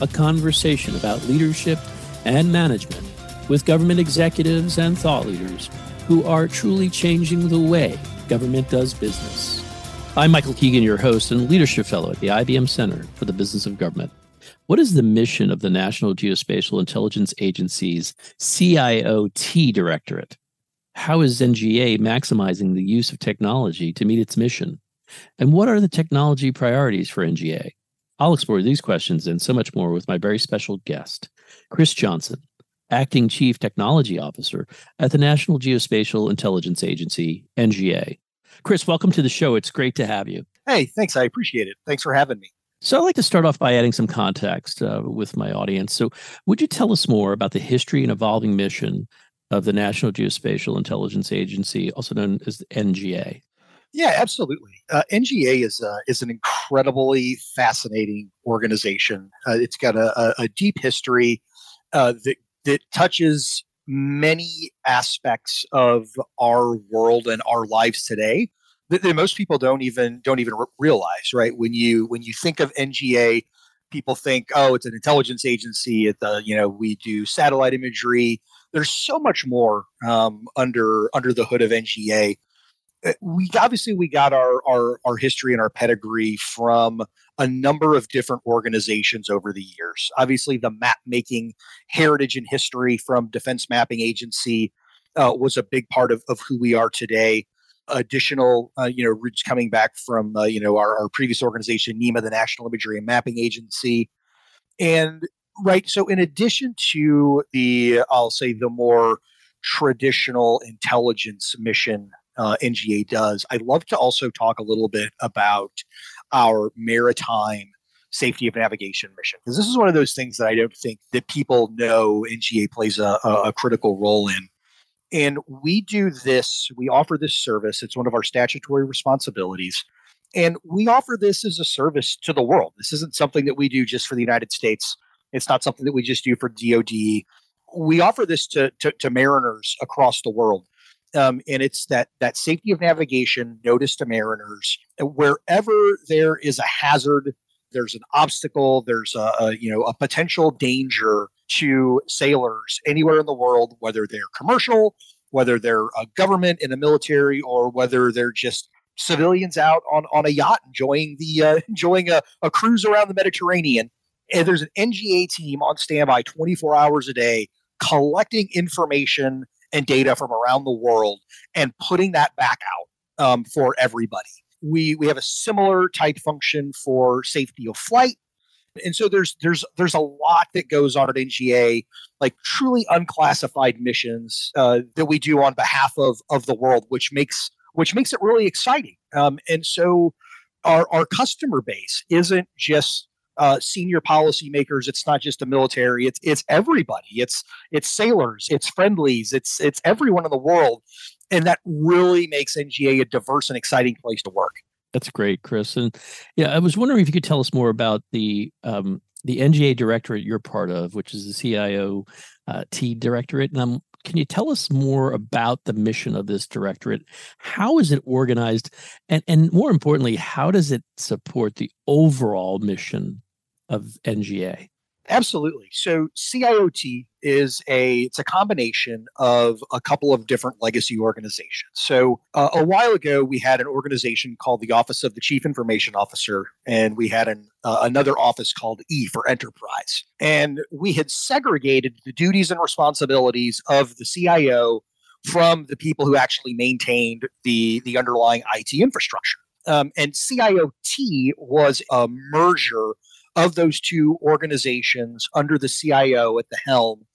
a conversation about leadership and management with government executives and thought leaders who are truly changing the way government does business. I'm Michael Keegan, your host and leadership fellow at the IBM Center for the Business of Government. What is the mission of the National Geospatial Intelligence Agency's CIOT Directorate? How is NGA maximizing the use of technology to meet its mission? And what are the technology priorities for NGA? I'll explore these questions and so much more with my very special guest, Chris Johnson, Acting Chief Technology Officer at the National Geospatial Intelligence Agency, NGA. Chris, welcome to the show. It's great to have you. Hey, thanks. I appreciate it. Thanks for having me. So, I'd like to start off by adding some context uh, with my audience. So, would you tell us more about the history and evolving mission of the National Geospatial Intelligence Agency, also known as the NGA? Yeah, absolutely. Uh, NGA is uh, is an incredibly fascinating organization. Uh, it's got a, a deep history uh, that that touches many aspects of our world and our lives today that, that most people don't even don't even realize. Right when you when you think of NGA, people think, oh, it's an intelligence agency. At the you know we do satellite imagery. There's so much more um, under under the hood of NGA we obviously we got our, our our history and our pedigree from a number of different organizations over the years. Obviously, the map making heritage and history from Defense Mapping Agency uh, was a big part of, of who we are today. Additional, uh, you know, roots coming back from uh, you know our, our previous organization, NIMA, the National Imagery and Mapping Agency, and right. So, in addition to the, I'll say the more traditional intelligence mission uh, NGA does. I'd love to also talk a little bit about our maritime safety of navigation mission because this is one of those things that I don't think that people know NGA plays a, a critical role in. And we do this, we offer this service. It's one of our statutory responsibilities. And we offer this as a service to the world. This isn't something that we do just for the United States. It's not something that we just do for DoD. We offer this to, to, to mariners across the world um, and it's that that safety of navigation notice to mariners. Wherever there is a hazard there's an obstacle there's a, a, you know a potential danger to sailors anywhere in the world whether they're commercial whether they're a government in the military or whether they're just civilians out on, on a yacht enjoying the uh, enjoying a, a cruise around the mediterranean. And there's an nga team on standby 24 hours a day collecting information and data from around the world and putting that back out um, for everybody. We we have a similar type function for safety of flight. And so there's there's there's a lot that goes on at NGA, like truly unclassified missions uh, that we do on behalf of of the world, which makes which makes it really exciting. Um, and so our our customer base isn't just uh, senior policymakers. It's not just the military. It's it's everybody. It's it's sailors. It's friendlies. It's it's everyone in the world, and that really makes NGA a diverse and exciting place to work. That's great, Chris. And yeah, I was wondering if you could tell us more about the um, the NGA directorate you're part of, which is the CIO uh, T directorate. And can you tell us more about the mission of this directorate? How is it organized? And, and more importantly, how does it support the overall mission of NGA? Absolutely. So CIOT is a it's a combination of a couple of different legacy organizations. So uh, a while ago we had an organization called the Office of the Chief Information Officer and we had an uh, another office called E for Enterprise. And we had segregated the duties and responsibilities of the CIO from the people who actually maintained the the underlying IT infrastructure. Um, and CIOT was a merger of those two organizations under the CIO at the helm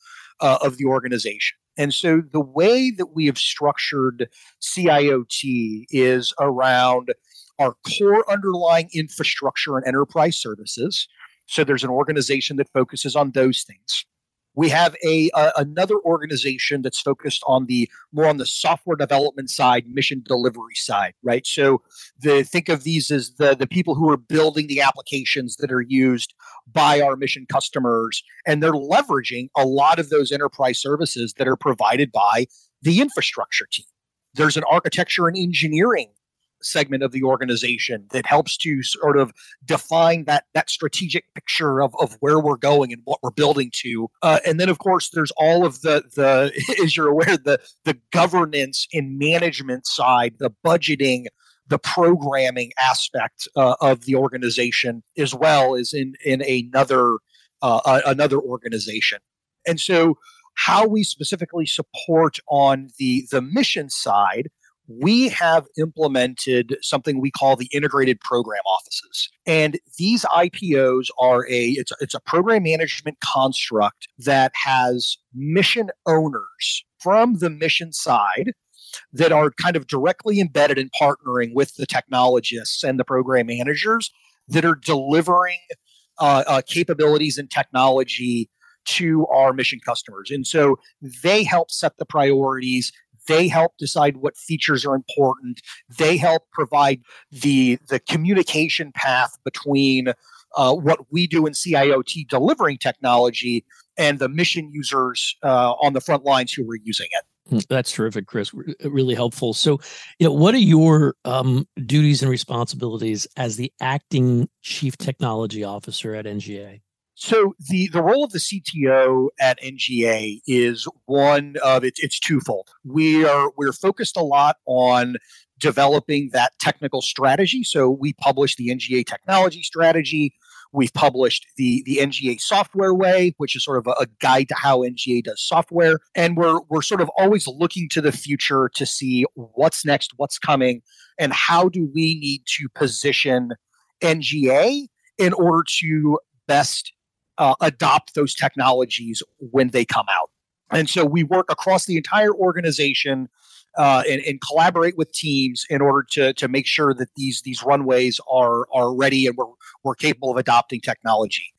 uh, of the organization. And so the way that we have structured CIOT is around our core underlying infrastructure and enterprise services. So there's an organization that focuses on those things. We have a, another organization that's focused on the more on the software development side, mission delivery side, right? So the think of these as the the people who are building the applications that are used by our mission customers, and they're leveraging a lot of those enterprise services that are provided by the infrastructure team. There's an architecture and engineering segment of the organization that helps to sort of define that that strategic picture of, of where we're going and what we're building to. Uh, and then of course there's all of the the as you're aware the the governance and management side the budgeting the programming aspect uh, of the organization as well as in in another uh, another organization. And so how we specifically support on the the mission side we have implemented something we call the integrated program offices and these ipos are a it's, a, it's a program management construct that has mission owners from the mission side that are kind of directly embedded in partnering with the technologists and the program managers that are delivering uh, uh, capabilities and technology to our mission customers. And so they help set the priorities. They help decide what features are important. They help provide the the communication path between uh, what we do in CIOT delivering technology and the mission users uh, on the front lines who are using it. Hmm, that's terrific, Chris. Really helpful. So, you know, what are your um, duties and responsibilities as the acting chief technology officer at NGA? So the the role of the CTO at NGA is one of it's it's twofold. We are we're focused a lot on developing that technical strategy. So we publish the NGA technology strategy. We've published the the NGA software way, which is sort of a, a, guide to how NGA does software. And we're we're sort of always looking to the future to see what's next, what's coming, and how do we need to position NGA in order to best uh, adopt those technologies when they come out. And so we work across the entire organization uh, and, and, collaborate with teams in order to, to make sure that these these runways are are ready and we're, we're capable of adopting technology.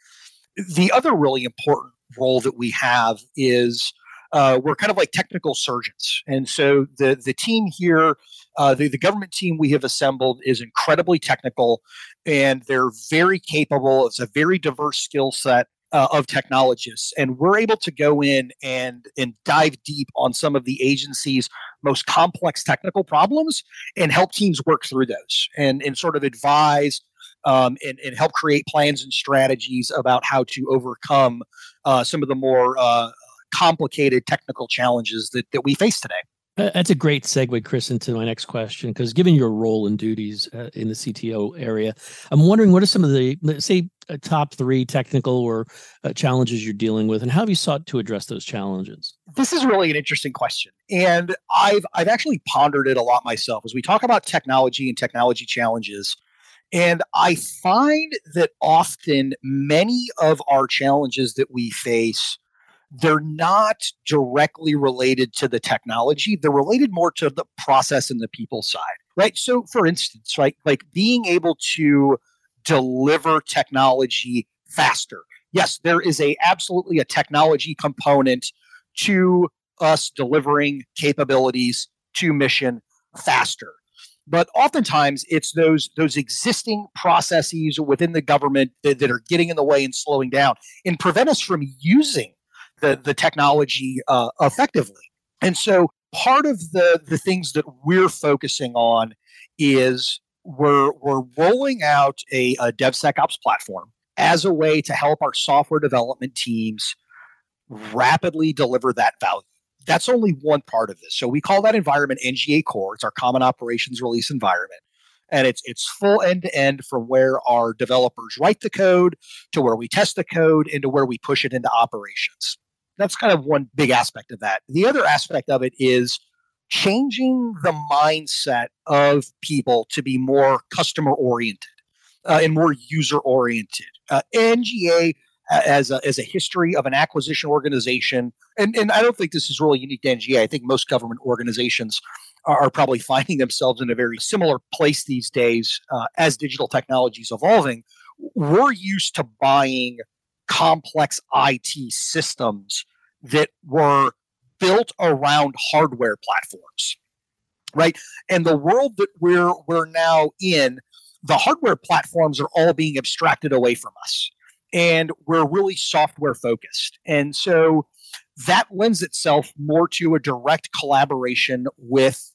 The other really important role that we have is uh, we're kind of like technical surgeons. And so the, the team here, uh, the, the government team we have assembled is incredibly technical and they're very capable. It's a very diverse skill set. Uh, of technologists and we're able to go in and and dive deep on some of the agency's most complex technical problems and help teams work through those and and sort of advise um, and, and help create plans and strategies about how to overcome uh, some of the more uh, complicated technical challenges that, that we face today. That's a great segue, Chris, into my next question. Because given your role and duties uh, in the CTO area, I'm wondering what are some of the, let's say, uh, top three technical or uh, challenges you're dealing with, and how have you sought to address those challenges? This is really an interesting question, and I've I've actually pondered it a lot myself as we talk about technology and technology challenges. And I find that often many of our challenges that we face they're not directly related to the technology. They're related more to the process and the people side, right? So, for instance, right, like being able to deliver technology faster. Yes, there is a absolutely a technology component to us delivering capabilities to mission faster. But oftentimes it's those those existing processes within the government that, that are getting in the way and slowing down and prevent us from using the, the technology uh, effectively. And so part of the, the things that we're focusing on is we're, we're rolling out a, a DevSecOps platform as a way to help our software development teams rapidly deliver that value. That's only one part of this. So we call that environment NGA Core. It's our common operations release environment. And it's it's full end to end from where our developers write the code to where we test the code and to where we push it into operations that's kind of one big aspect of that. The other aspect of it is changing the mindset of people to be more customer oriented uh, and more user oriented. Uh, NGA uh, as a, as a history of an acquisition organization, and, and I don't think this is really unique to NGA. I think most government organizations are, are probably finding themselves in a very similar place these days uh, as digital technology is evolving. We're used to buying complex IT systems that were built around hardware platforms. Right. And the world that we're we're now in, the hardware platforms are all being abstracted away from us. And we're really software focused. And so that lends itself more to a direct collaboration with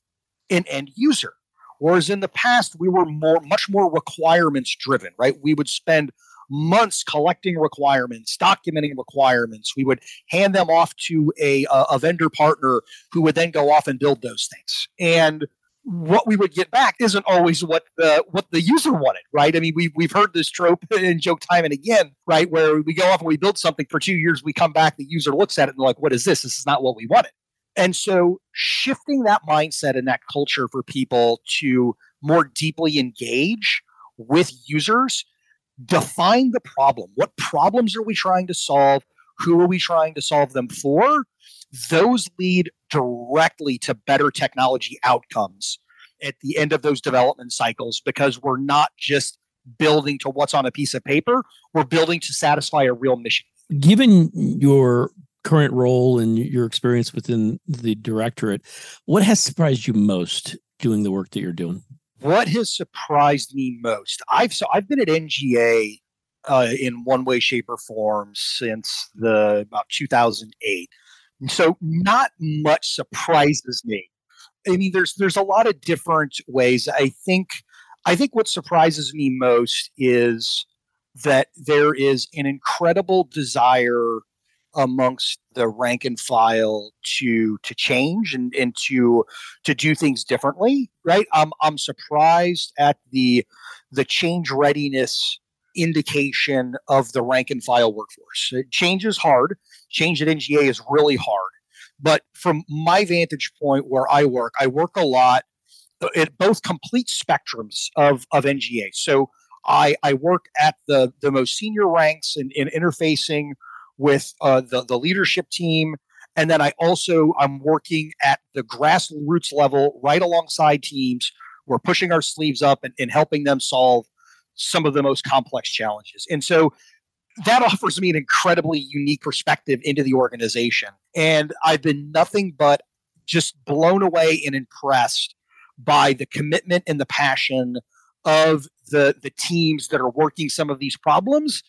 an end user. Whereas in the past, we were more, much more requirements driven, right? We would spend months collecting requirements, documenting requirements. We would hand them off to a, a vendor partner who would then go off and build those things. And what we would get back isn't always what the what the user wanted, right? I mean, we we've heard this trope and joke time and again, right? Where we go off and we build something for two years, we come back, the user looks at it and like, "What is this? This is not what we wanted." And so, shifting that mindset and that culture for people to more deeply engage with users, define the problem. What problems are we trying to solve? Who are we trying to solve them for? those lead directly to better technology outcomes at the end of those development cycles because we're not just building to what's on a piece of paper, we're building to satisfy a real mission. Given your current role and your experience within the directorate, what has surprised you most doing the work that you're doing? What has surprised me most? I've so I've been at NGA uh, in one way, shape, or form since the about 2008. and So not much surprises me. I mean, there's there's a lot of different ways. I think I think what surprises me most is that there is an incredible desire amongst the rank and file to to change and, and to to do things differently right i'm i'm surprised at the the change readiness indication of the rank and file workforce. Change is hard. Change at NGA is really hard. But from my vantage point where I work, I work a lot uh, at both complete spectrums of, of NGA. So I, I work at the, the most senior ranks in, in interfacing with uh, the, the leadership team. And then I also I'm working at the grassroots level right alongside teams. We're pushing our sleeves up and, and helping them solve some of the most complex challenges. And so that offers me an incredibly unique perspective into the organization. And I've been nothing but just blown away and impressed by the commitment and the passion of the, the teams that are working some of these problems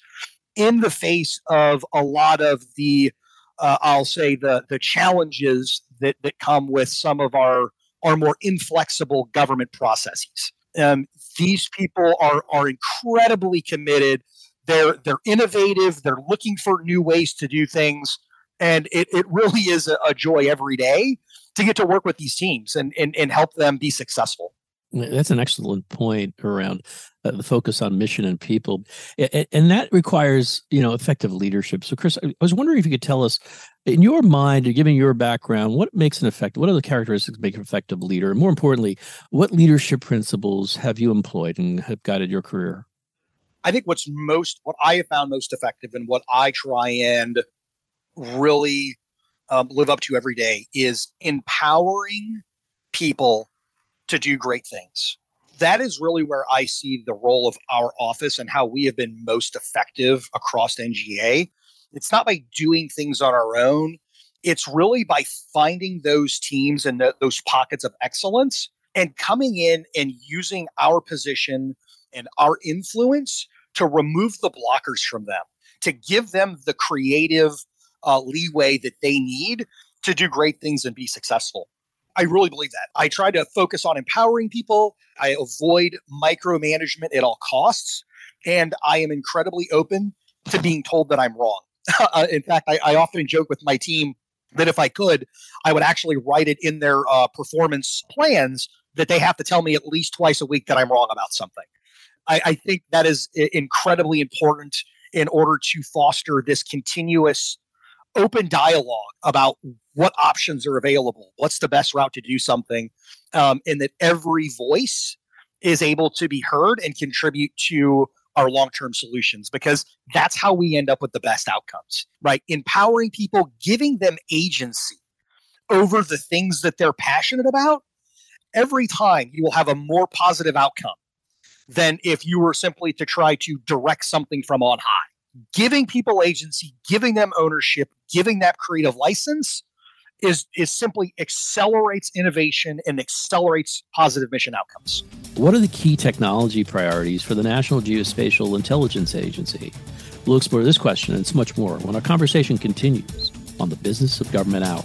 in the face of a lot of the uh, I'll say the the challenges that that come with some of our our more inflexible government processes. Um, these people are are incredibly committed. They're they're innovative. They're looking for new ways to do things, and it, it really is a, a joy every day to get to work with these teams and, and and help them be successful. That's an excellent point around uh, the focus on mission and people, and, and that requires you know effective leadership. So, Chris, I was wondering if you could tell us, in your mind, given your background, what makes an effective? What are the characteristics make an effective leader? And more importantly, what leadership principles have you employed and have guided your career? I think what's most what I have found most effective and what I try and really um, live up to every day is empowering people to do great things. That is really where I see the role of our office and how we have been most effective across NGA. It's not by doing things on our own, it's really by finding those teams and th- those pockets of excellence and coming in and using our position and our influence to remove the blockers from them, to give them the creative uh, leeway that they need to do great things and be successful. I really believe that. I try to focus on empowering people. I avoid micromanagement at all costs. And I am incredibly open to being told that I'm wrong. uh, in fact, I, I, often joke with my team that if I could, I would actually write it in their uh, performance plans that they have to tell me at least twice a week that I'm wrong about something. I, I think that is incredibly important in order to foster this continuous open dialogue about what options are available, what's the best route to do something, um, and that every voice is able to be heard and contribute to our long-term solutions because that's how we end up with the best outcomes right? Empowering people giving them agency over the things that they're passionate about every time you will have a more positive outcome than if you were simply to try to direct something from on high giving people agency, giving them ownership, giving that creative license is is simply accelerates innovation and accelerates positive mission outcomes. What are the key technology priorities for the National Geospatial Intelligence Agency? We'll explore this question and so much more when our conversation continues on the Business of Government Hour.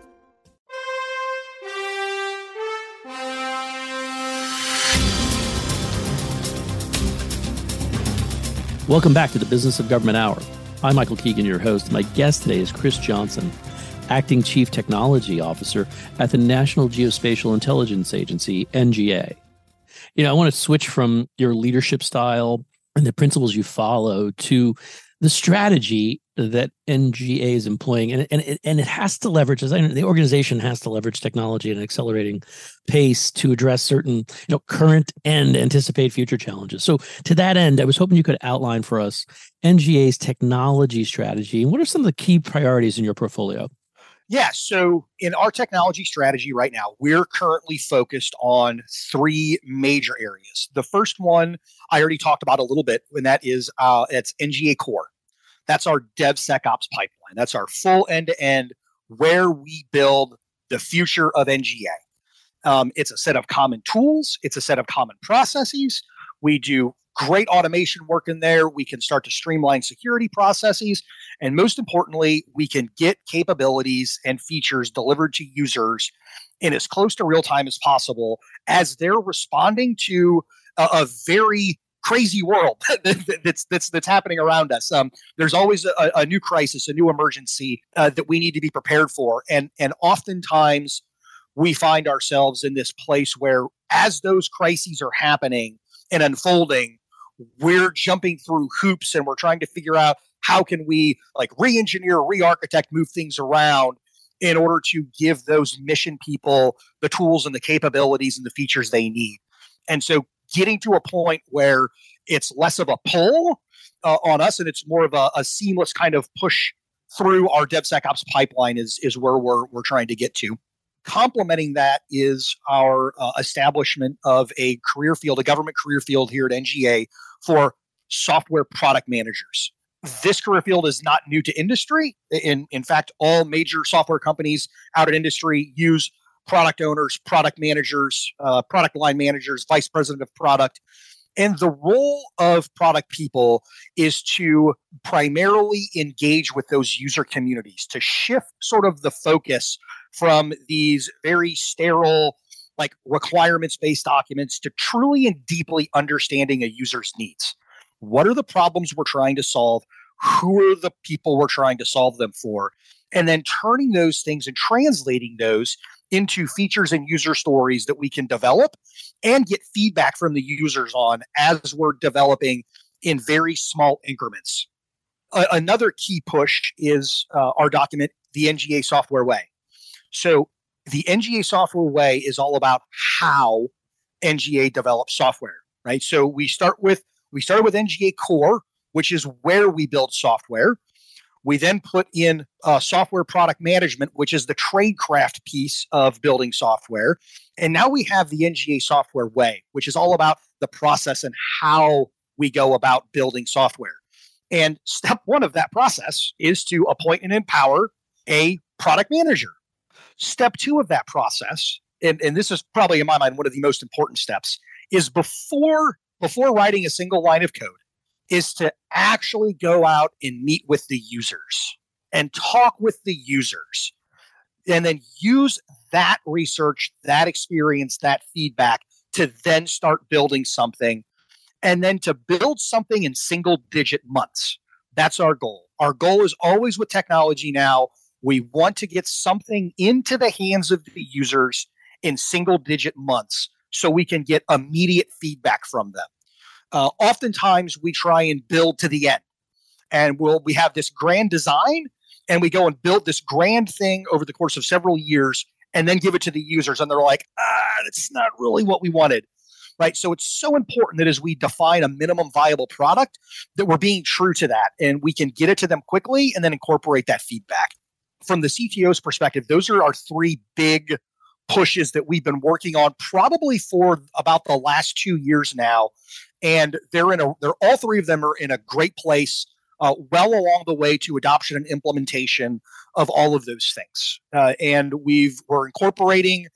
Welcome back to the Business of Government Hour. I'm Michael Keegan, your host. My guest today is Chris Johnson, Acting Chief Technology Officer at the National Geospatial Intelligence Agency, NGA. You know, I want to switch from your leadership style and the principles you follow to the strategy that NGA is employing, and and it, and it has to leverage. As I know, the organization has to leverage technology at an accelerating pace to address certain, you know, current and anticipate future challenges. So, to that end, I was hoping you could outline for us NGA's technology strategy and what are some of the key priorities in your portfolio. Yeah, so in our technology strategy right now, we're currently focused on three major areas. The first one I already talked about a little bit, and that is uh, it's NGA Core. That's our DevSecOps pipeline. That's our full end to end where we build the future of NGA. Um, it's a set of common tools. It's a set of common processes. We do great automation work in there. We can start to streamline security processes. And most importantly, we can get capabilities and features delivered to users in as close to real time as possible as they're responding to a, a very crazy world that's that's that's happening around us. Um, there's always a, a, new crisis, a new emergency uh, that we need to be prepared for, and and oftentimes we find ourselves in this place where, as those crises are happening and unfolding, we're jumping through hoops and we're trying to figure out how can we like re-engineer, re-architect, move things around in order to give those mission people the tools and the capabilities and the features they need. And so getting to a point where it's less of a pull uh, on us and it's more of a, a, seamless kind of push through our DevSecOps pipeline is, is where we're, we're trying to get to. Complementing that is our uh, establishment of a career field, a government career field here at NGA for software product managers. This career field is not new to industry. In, in fact, all major software companies out in industry use product owners, product managers, uh, product line managers, vice president of product. And the role of product people is to primarily engage with those user communities, to shift sort of the focus from these very sterile, like requirements based documents to truly and deeply understanding a user's needs. What are the problems we're trying to solve? Who are the people we're trying to solve them for? And then turning those things and translating those into features and user stories that we can develop and get feedback from the users on as we're developing in very small increments. Uh, another key push is uh, our document, the NGA Software Way. So, the NGA Software Way is all about how NGA develops software, right? So we start with we started with NGA Core, which is where we build software. We then put in uh, software product management, which is the tradecraft piece of building software. And now we have the NGA software way, which is all about the process and how we go about building software. And step one of that process is to appoint and empower a product manager. Step two of that process and, and this is probably in my mind one of the most important steps, is before before writing a single line of code, is to actually go out and meet with the users and talk with the users and then use that research, that experience, that feedback to then start building something and then to build something in single digit months. That's our goal. Our goal is always with technology now. We want to get something into the hands of the users in single digit months so we can get immediate feedback from them. Uh, oftentimes, we try and build to the end, and we'll we have this grand design, and we go and build this grand thing over the course of several years, and then give it to the users, and they're like, ah, that's not really what we wanted right? So it's so important that as we define a minimum viable product, that we're being true to that and we can get it to them quickly and then incorporate that feedback. From the CTO's perspective, those are our three big pushes that we've been working on probably for about the last two years now. And they're in a they're all three of them are in a great place, uh, well along the way to adoption and implementation of all of those things. Uh, and we've we're incorporating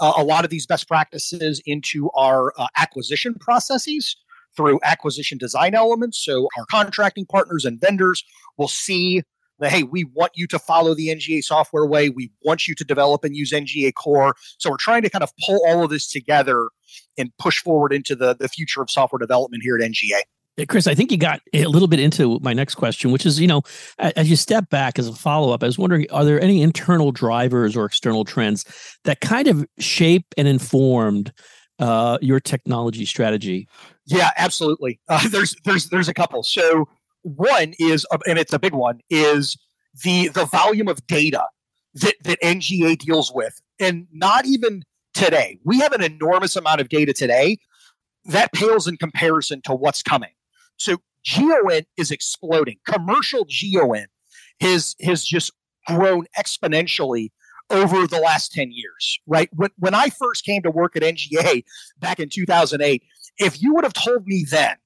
uh, a lot of these best practices into our uh, acquisition processes through acquisition design elements. So our contracting partners and vendors will see that, hey, we want you to follow the NGA software way. We want you to develop and use NGA core. So we're trying to kind of pull all of this together and push forward into the, the future of software development here at NGA. Chris, I think you got a little bit into my next question, which is, you know, as you step back as a follow up, I was wondering, are there any internal drivers or external trends that kind of shape and informed uh, your technology strategy? Yeah, absolutely. Uh, there's there's there's a couple. So one is, uh, and it's a big one, is the the volume of data that that NGA deals with, and not even today. We have an enormous amount of data today that pales in comparison to what's coming. So GeoInt is exploding. Commercial GeoInt has has just grown exponentially over the last 10 years, right? When, when I first came to work at NGA back in 2008, if you would have told me then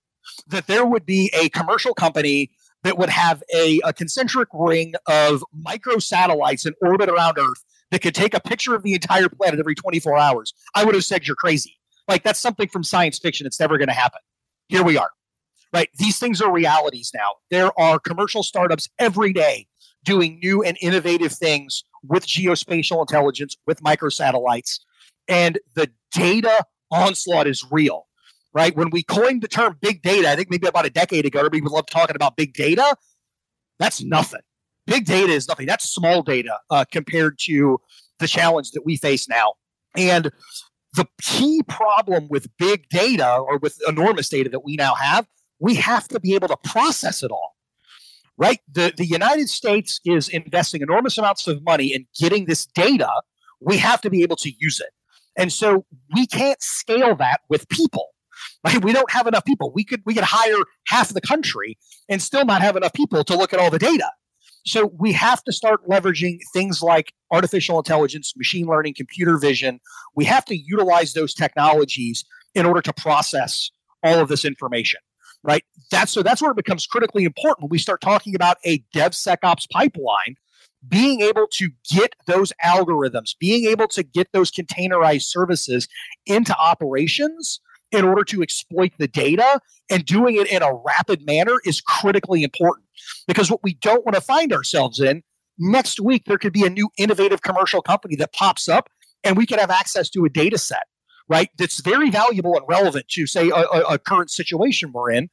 that there would be a commercial company that would have a, a concentric ring of micro satellites in orbit around Earth that could take a picture of the entire planet every 24 hours, I would have said you're crazy. Like that's something from science fiction. It's never going to happen. Here we are right? These things are realities now. There are commercial startups every day doing new and innovative things with geospatial intelligence, with microsatellites. And the data onslaught is real, right? When we coined the term big data, I think maybe about a decade ago, everybody loved talking about big data. That's nothing. Big data is nothing. That's small data uh, compared to the challenge that we face now. And the key problem with big data or with enormous data that we now have we have to be able to process it all right the, the united states is investing enormous amounts of money in getting this data we have to be able to use it and so we can't scale that with people right we don't have enough people we could we could hire half the country and still not have enough people to look at all the data so we have to start leveraging things like artificial intelligence machine learning computer vision we have to utilize those technologies in order to process all of this information right? That's so that's where it becomes critically important we start talking about a DevSecOps pipeline. Being able to get those algorithms, being able to get those containerized services into operations in order to exploit the data and doing it in a rapid manner is critically important. Because what we don't want to find ourselves in next week, there could be a new innovative commercial company that pops up and we could have access to a data set right? That's very valuable and relevant to, say, a, a current situation we're in.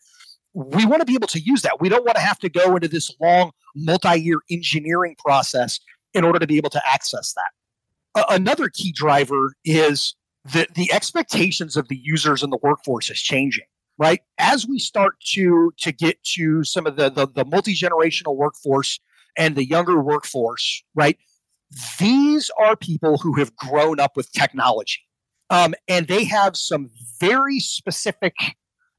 We want to be able to use that. We don't want to have to go into this long multi year engineering process in order to be able to access that. another key driver is that the expectations of the users and the workforce is changing right as we start to to get to some of the the, the multi-generational workforce and the younger workforce right these are people who have grown up with technology um, and they have some very specific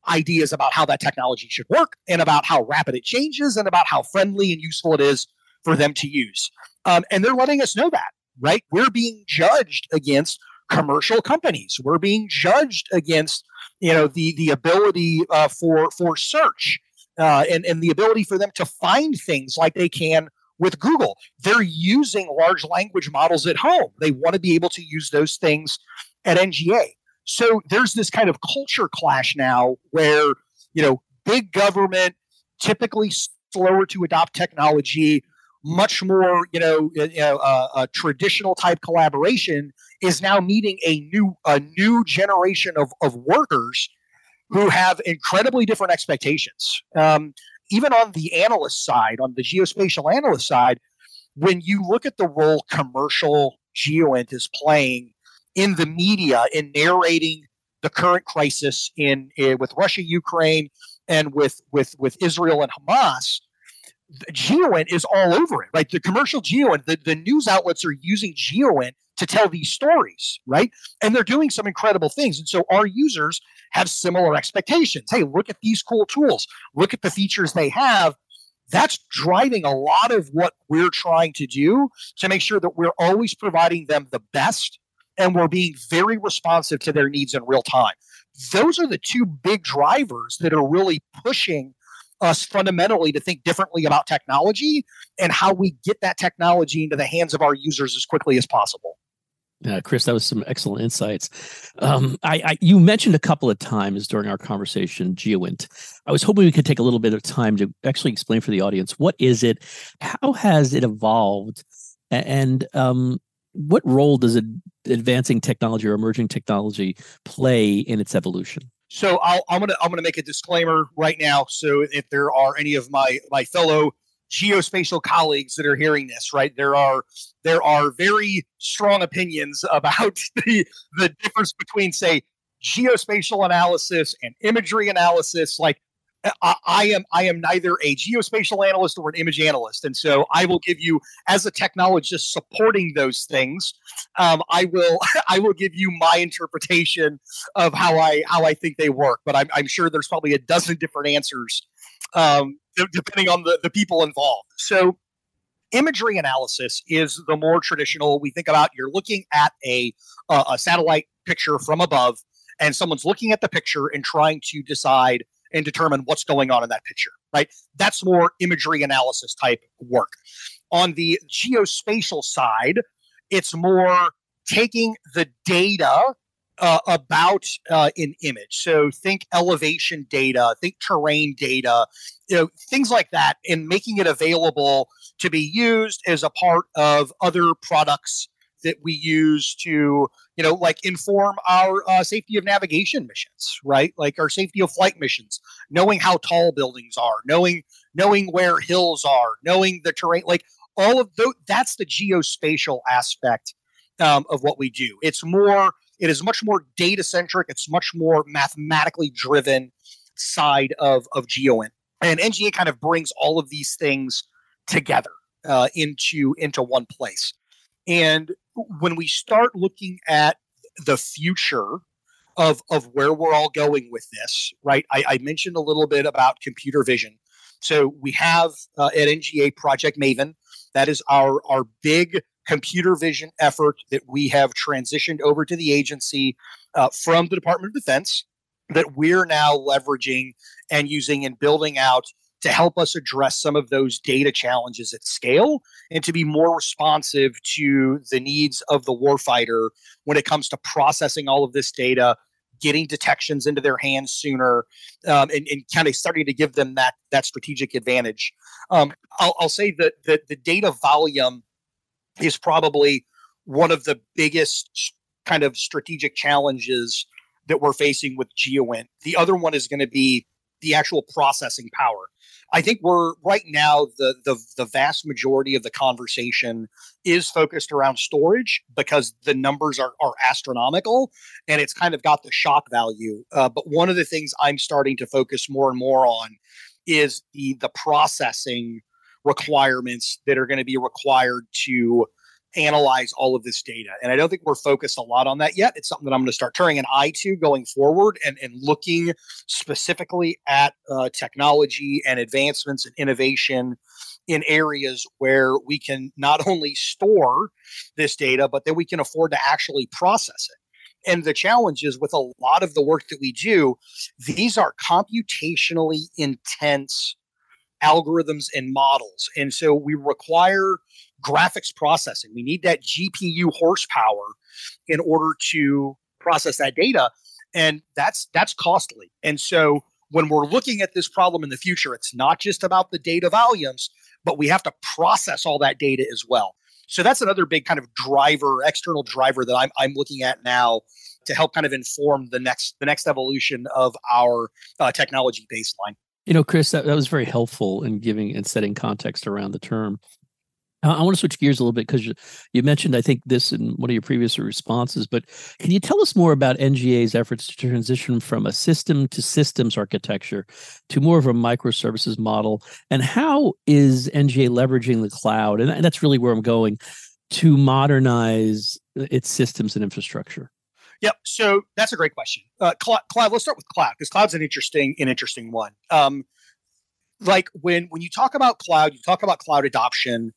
ideas about how that technology should work and about how rapid it changes and about how friendly and useful it is for them to use. Um, and they're letting us know that, right? We're being judged against commercial companies. We're being judged against, you know, the the ability uh, for for search uh, and and the ability for them to find things like they can with Google. They're using large language models at home. They want to be able to use those things at NGA. So there's this kind of culture clash now where, you know, big government, typically slower to adopt technology, much more, you know, you know uh, a traditional type collaboration is now meeting a new a new generation of, of workers who have incredibly different expectations. Um, even on the analyst side, on the geospatial analyst side, when you look at the role commercial GeoInt is playing in the media in narrating the current crisis in, in with Russia, Ukraine, and with with with Israel and Hamas, GeoInt is all over it. Like the commercial GeoInt, the, the news outlets are using GeoInt to tell these stories, right? And they're doing some incredible things. And so our users have similar expectations. Hey, look at these cool tools. Look at the features they have. That's driving a lot of what we're trying to do to make sure that we're always providing them the best and we're being very responsive to their needs in real time. Those are the two big drivers that are really pushing us fundamentally to think differently about technology and how we get that technology into the hands of our users as quickly as possible. Yeah, Chris, that was some excellent insights. Um, I, I, you mentioned a couple of times during our conversation GeoInt. I was hoping we could take a little bit of time to actually explain for the audience what is it, how has it evolved, and um, what role does advancing technology or emerging technology play in its evolution? So i am gonna I'm gonna make a disclaimer right now. So if there are any of my my fellow geospatial colleagues that are hearing this, right, there are there are very strong opinions about the the difference between say geospatial analysis and imagery analysis. Like I, I, am I am neither a geospatial analyst or an image analyst, and so I will give you as a technologist supporting those things. Um, I will I will give you my interpretation of how I how I think they work, but I'm, I'm sure there's probably a dozen different answers um, depending on the the people involved. So imagery analysis is the more traditional. We think about you're looking at a uh, a satellite picture from above, and someone's looking at the picture and trying to decide and determine what's going on in that picture, right? That's more imagery analysis type work. On the geospatial side, it's more taking the data uh, about uh, an image. So think elevation data, think terrain data, you know, things like that, and making it available to be used as a part of other products that we use to you know like inform our uh, safety of navigation missions right like our safety of flight missions knowing how tall buildings are knowing knowing where hills are knowing the terrain like all of those that's the geospatial aspect um, of what we do it's more it is much more data centric it's much more mathematically driven side of of geoint and nga kind of brings all of these things together uh, into into one place and when we start looking at the future of, of where we're all going with this, right? I, I mentioned a little bit about computer vision. So we have uh, at NGA Project Maven, that is our, our big computer vision effort that we have transitioned over to the agency uh, from the Department of Defense that we're now leveraging and using and building out to help us address some of those data challenges at scale and to be more responsive to the needs of the warfighter when it comes to processing all of this data getting detections into their hands sooner um, and, and, kind of starting to give them that that strategic advantage. Um, I'll, I'll, say that the, the data volume is probably one of the biggest kind of strategic challenges that we're facing with GeoInt. The other one is going to be the actual processing power. I think we're right now the the the vast majority of the conversation is focused around storage because the numbers are are astronomical and it's kind of got the shock value. Uh, but one of the things I'm starting to focus more and more on is the the processing requirements that are going to be required to analyze all of this data. And I don't think we're focused a lot on that yet. It's something that I'm going to start turning an eye to going forward and, and looking specifically at uh, technology and advancements and innovation in areas where we can not only store this data, but that we can afford to actually process it. And the challenge is with a lot of the work that we do, these are computationally intense algorithms and models. And so we require graphics processing. We need that GPU horsepower in order to process that data. And that's that's costly. And so when we're looking at this problem in the future, it's not just about the data volumes, but we have to process all that data as well. So that's another big kind of driver, external driver that I'm I'm looking at now to help kind of inform the next the next evolution of our uh, technology baseline. You know, Chris, that, that was very helpful in giving and setting context around the term. I want to switch gears a little bit because you, you, mentioned, I think, this in one of your previous responses. But can you tell us more about NGA's efforts to transition from a system to systems architecture to more of a microservices model? And how is NGA leveraging the cloud? And that's really where I'm going to modernize its systems and infrastructure. Yep. So that's a great question. Uh. Let's start with cloud because cloud's an interesting, an interesting one. Um, like when when you talk about cloud, you talk about cloud adoption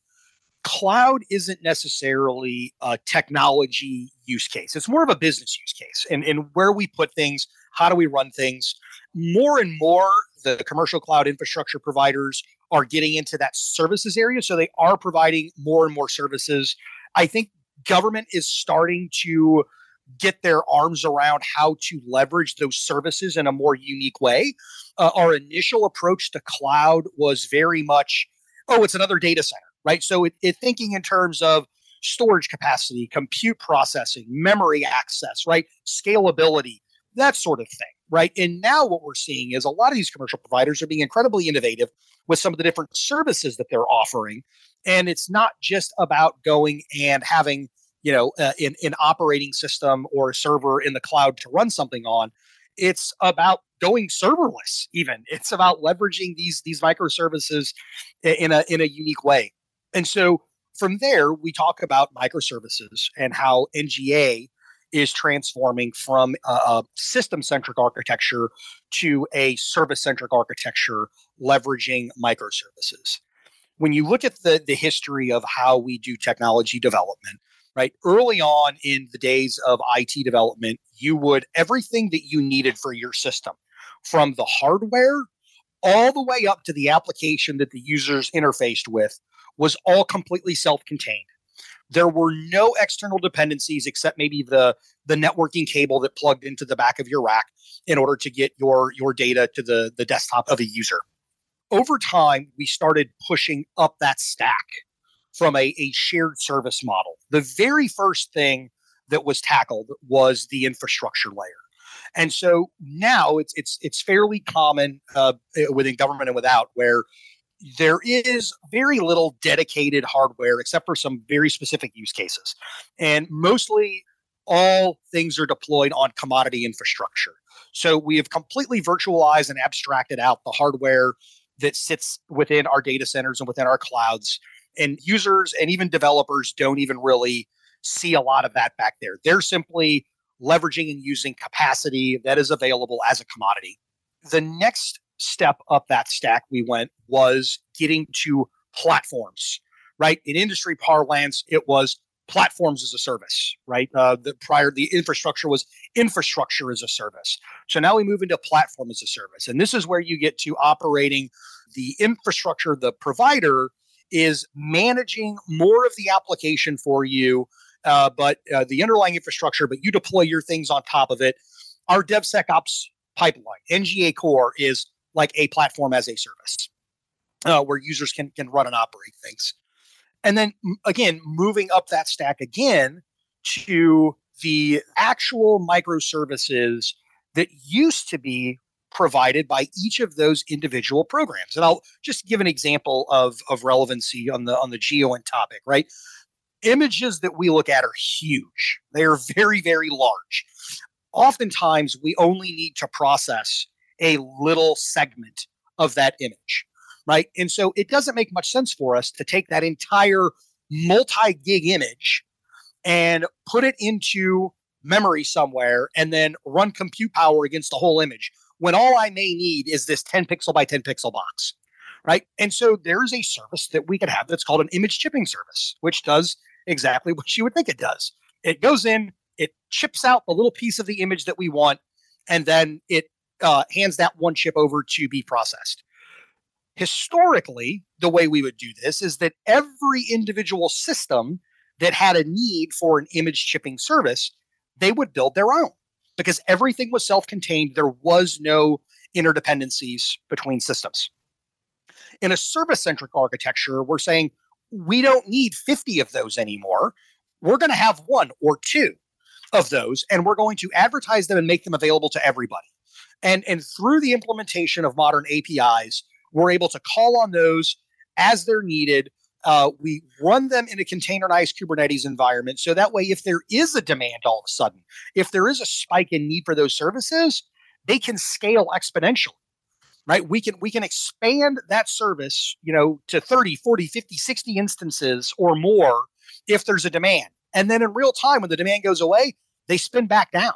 cloud isn't necessarily a technology use case. It's more of a business use case. And, and where we put things, how do we run things? More and more, the commercial cloud infrastructure providers are getting into that services area. So they are providing more and more services. I think government is starting to get their arms around how to leverage those services in a more unique way. Uh, our initial approach to cloud was very much, oh, it's another data center right? So it, it thinking in terms of storage capacity, compute processing, memory access, right? Scalability, that sort of thing, right? And now what we're seeing is a lot of these commercial providers are being incredibly innovative with some of the different services that they're offering. And it's not just about going and having, you know, uh, an, an operating system or a server in the cloud to run something on. It's about going serverless even it's about leveraging these these microservices in a in a unique way and so from there, we talk about microservices and how NGA is transforming from a, a system centric architecture to a service centric architecture, leveraging microservices. When you look at the, the history of how we do technology development, right, early on in the days of IT development, you would everything that you needed for your system, from the hardware all the way up to the application that the users interfaced with was all completely self-contained. There were no external dependencies except maybe the the networking cable that plugged into the back of your rack in order to get your your data to the the desktop of a user. Over time, we started pushing up that stack from a, a shared service model. The very first thing that was tackled was the infrastructure layer. And so now it's it's it's fairly common uh, within government and without where there is very little dedicated hardware except for some very specific use cases. And mostly all things are deployed on commodity infrastructure. So we have completely virtualized and abstracted out the hardware that sits within our data centers and within our clouds. And users and even developers don't even really see a lot of that back there. They're simply leveraging and using capacity that is available as a commodity. The next step up that stack we went was getting to platforms, right? In industry parlance, it was platforms as a service, right? Uh, the prior, the infrastructure was infrastructure as a service. So now we move into platform as a service. And this is where you get to operating the infrastructure, the provider is managing more of the application for you, uh, but uh, the underlying infrastructure, but you deploy your things on top of it. Our DevSecOps pipeline, NGA Core, is like a platform as a service uh, where users can can run and operate things. And then again, moving up that stack again to the actual microservices that used to be provided by each of those individual programs. And I'll just give an example of, of relevancy on the on the GeoInt topic, right? Images that we look at are huge. They are very, very large. Oftentimes we only need to process a little segment of that image, right? And so it doesn't make much sense for us to take that entire multi gig image and put it into memory somewhere and then run compute power against the whole image when all I may need is this 10 pixel by 10 pixel box, right? And so there's a service that we could have that's called an image chipping service, which does exactly what you would think it does. It goes in, it chips out the little piece of the image that we want, and then it uh, hands that one chip over to be processed. Historically, the way we would do this is that every individual system that had a need for an image chipping service, they would build their own because everything was self contained. There was no interdependencies between systems. In a service centric architecture, we're saying we don't need 50 of those anymore. We're going to have one or two of those, and we're going to advertise them and make them available to everybody. And, and through the implementation of modern APIs, we're able to call on those as they're needed. Uh, we run them in a containerized Kubernetes environment. So that way, if there is a demand all of a sudden, if there is a spike in need for those services, they can scale exponentially right? We can we can expand that service you know to 30 40 50 60 instances or more if there's a demand. And then in real time when the demand goes away they spin back down.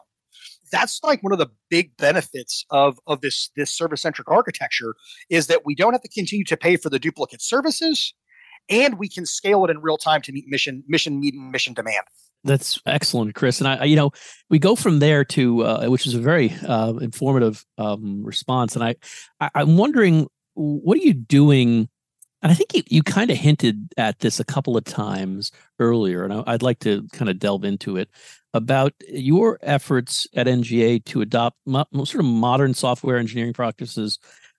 That's like one of the big benefits of of this this service centric architecture is that we don't have to continue to pay for the duplicate services and we can scale it in real time to meet mission mission meeting mission demand that's excellent, Chris. And I, you know, we go from there to, uh, which is a very uh, informative um, response. And I, I, I'm wondering, what are you doing? And I think you, you kind of hinted at this a couple of times earlier, and I, I'd like to kind of delve into it about your efforts at NGA to adopt mo- sort of modern software engineering practices.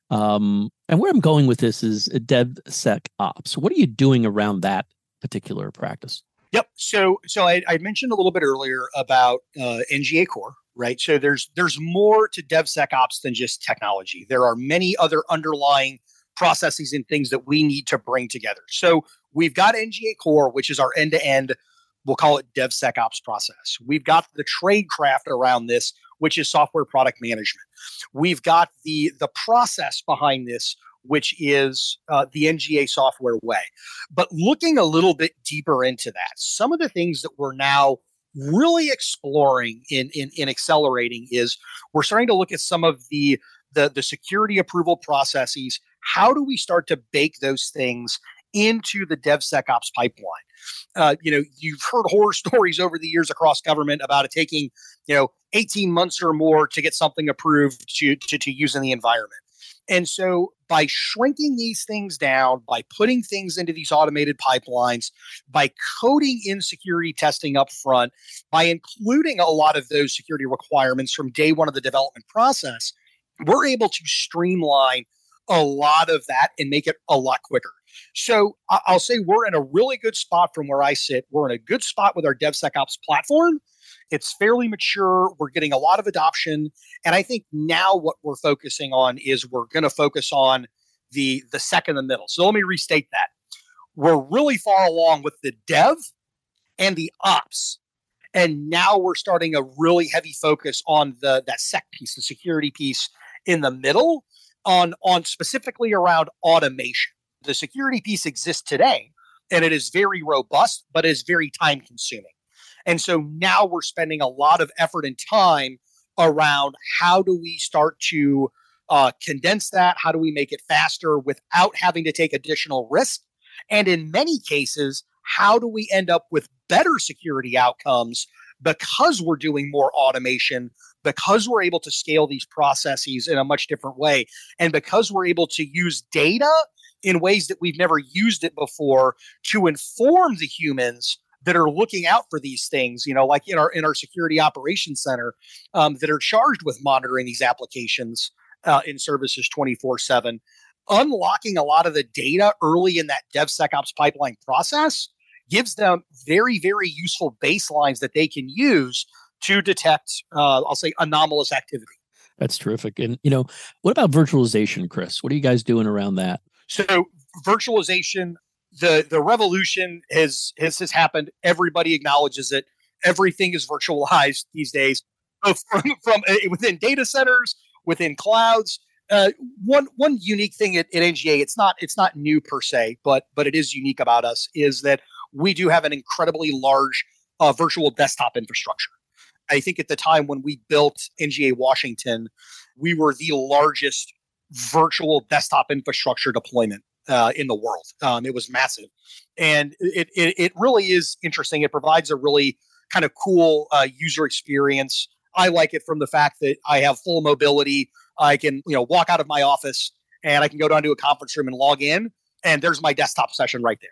Um, and where I'm going with this is DevSecOps. What are you doing around that particular practice? Yep. So so I, I mentioned a little bit earlier about uh, NGA Core, right? So there's there's more to DevSecOps than just technology. There are many other underlying processes and things that we need to bring together. So we've got NGA Core, which is our end-to-end, we'll call it DevSecOps process. We've got the tradecraft around this, which is software product management. We've got the the process behind this, which is uh, the NGA software way. But looking a little bit deeper into that, some of the things that we're now really exploring in, in, in accelerating is we're starting to look at some of the, the, the security approval processes. How do we start to bake those things into the DevSecOps pipeline? Uh, you know, you've heard horror stories over the years across government about it taking, you know, 18 months or more to get something approved to, to, to use in the environment. And so by shrinking these things down, by putting things into these automated pipelines, by coding in security testing up front, by including a lot of those security requirements from day one of the development process, we're able to streamline a lot of that and make it a lot quicker. So I'll say we're in a really good spot from where I sit. We're in a good spot with our DevSecOps platform. It's fairly mature. We're getting a lot of adoption. And I think now what we're focusing on is we're going to focus on the the second and middle. So let me restate that. We're really far along with the dev and the ops. And now we're starting a really heavy focus on the that sec piece, the security piece in the middle, on on specifically around automation. The security piece exists today and it is very robust, but is very time consuming. And so now we're spending a lot of effort and time around how do we start to uh, condense that? How do we make it faster without having to take additional risk? And in many cases, how do we end up with better security outcomes because we're doing more automation, because we're able to scale these processes in a much different way, and because we're able to use data in ways that we've never used it before to inform the humans that are looking out for these things you know like in our in our security operations center um, that are charged with monitoring these applications uh, in services 24 7 unlocking a lot of the data early in that devsecops pipeline process gives them very very useful baselines that they can use to detect uh, i'll say anomalous activity. That's terrific and you know what about virtualization chris? What are you guys doing around that so virtualization the the revolution has has has happened. Everybody acknowledges it. Everything is virtualized these days, from from uh, within data centers, within clouds. Uh, one one unique thing at, at NGA, it's not it's not new per se, but but it is unique about us is that we do have an incredibly large uh, virtual desktop infrastructure. I think at the time when we built NGA Washington, we were the largest virtual desktop infrastructure deployment uh, in the world. Um, it was massive, and it, it, it really is interesting. It provides a really kind of cool uh, user experience. I like it from the fact that I have full mobility. I can you know walk out of my office and I can go down to a conference room and log in, and there's my desktop session right there.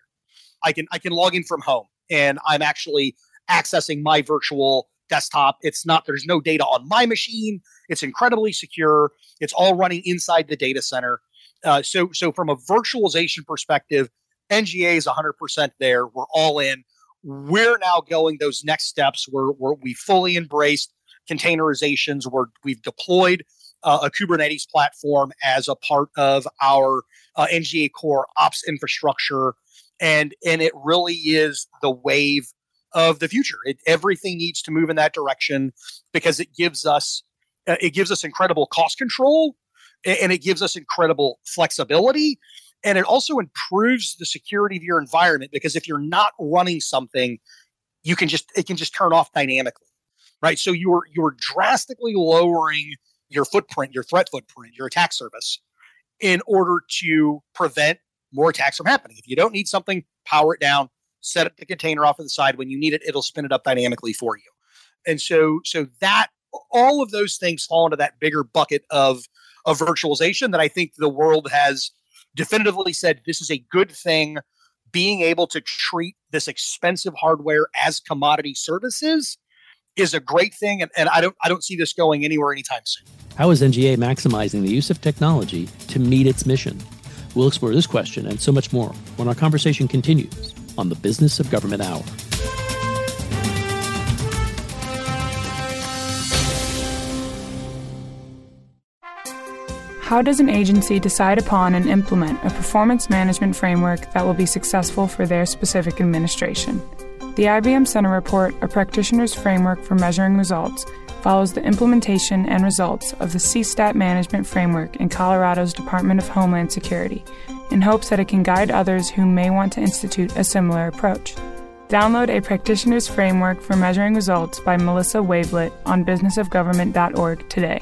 I can I can log in from home, and I'm actually accessing my virtual desktop. It's not there's no data on my machine. It's incredibly secure. It's all running inside the data center. Uh, so so from a virtualization perspective, NGA is 100% there. We're all in. We're now going those next steps where, where we fully embraced containerizations. Where we've deployed uh, a Kubernetes platform as a part of our uh, NGA core ops infrastructure, and and it really is the wave of the future. It, everything needs to move in that direction because it gives us uh, it gives us incredible cost control and it gives us incredible flexibility and it also improves the security of your environment because if you're not running something you can just it can just turn off dynamically right so you're you're drastically lowering your footprint your threat footprint your attack surface in order to prevent more attacks from happening if you don't need something power it down set up the container off to the side. When you need it it'll spin it up dynamically for you. And so so that all of those things fall into that bigger bucket of of virtualization that i think the world has definitively said this is a good thing. Being able to treat this expensive hardware as commodity services is a great thing and, and i don't i don't see this going anywhere anytime soon. How is nga maximizing the use of technology to meet its mission? We'll explore this question and so much more when our conversation continues on the business of government hour How does an agency decide upon and implement a performance management framework that will be successful for their specific administration? The IBM Center Report, a practitioner's framework for measuring results, follows the implementation and results of the CSTAT management framework in Colorado's Department of Homeland Security in hopes that it can guide others who may want to institute a similar approach. Download a practitioner's framework for measuring results by Melissa Wavelet on businessofgovernment.org today.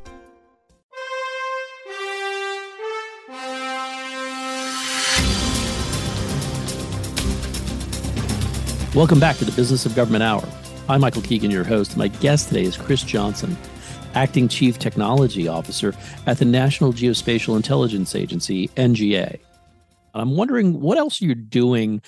Welcome back to the Business of Government Hour. I'm Michael Keegan, your host. My guest today is Chris Johnson, Acting Chief Technology Officer at the National Geospatial Intelligence Agency, NGA. I'm wondering what else you're doing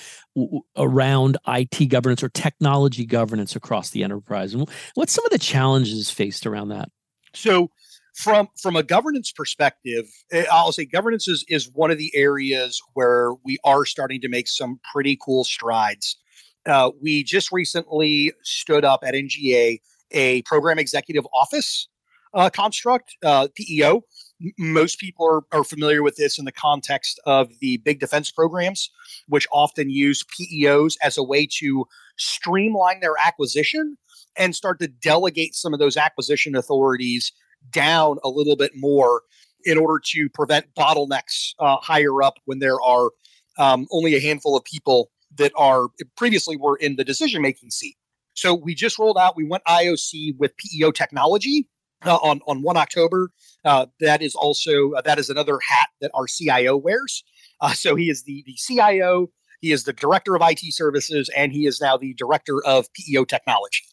around IT governance or technology governance across the enterprise, and what's some of the challenges faced around that? So, from from a governance perspective, eh, I'll say governance is is one of the areas where we are starting to make some pretty cool strides. Uh, we just recently stood up at NGA a program executive office uh, construct, uh, PEO. Most people are, are familiar with this in the context of the big defense programs, which often use PEOs as a way to streamline their acquisition and start to delegate some of those acquisition authorities down a little bit more in order to prevent bottlenecks uh, higher up when there are um, only a handful of people that are previously were in the decision making seat. So we just rolled out. We went IOC with PEO technology uh, on on one October. Uh, that is also uh, that is another hat that our CIO wears. Uh, so he is the the CIO. He is the director of IT services, and he is now the director of PEO technology.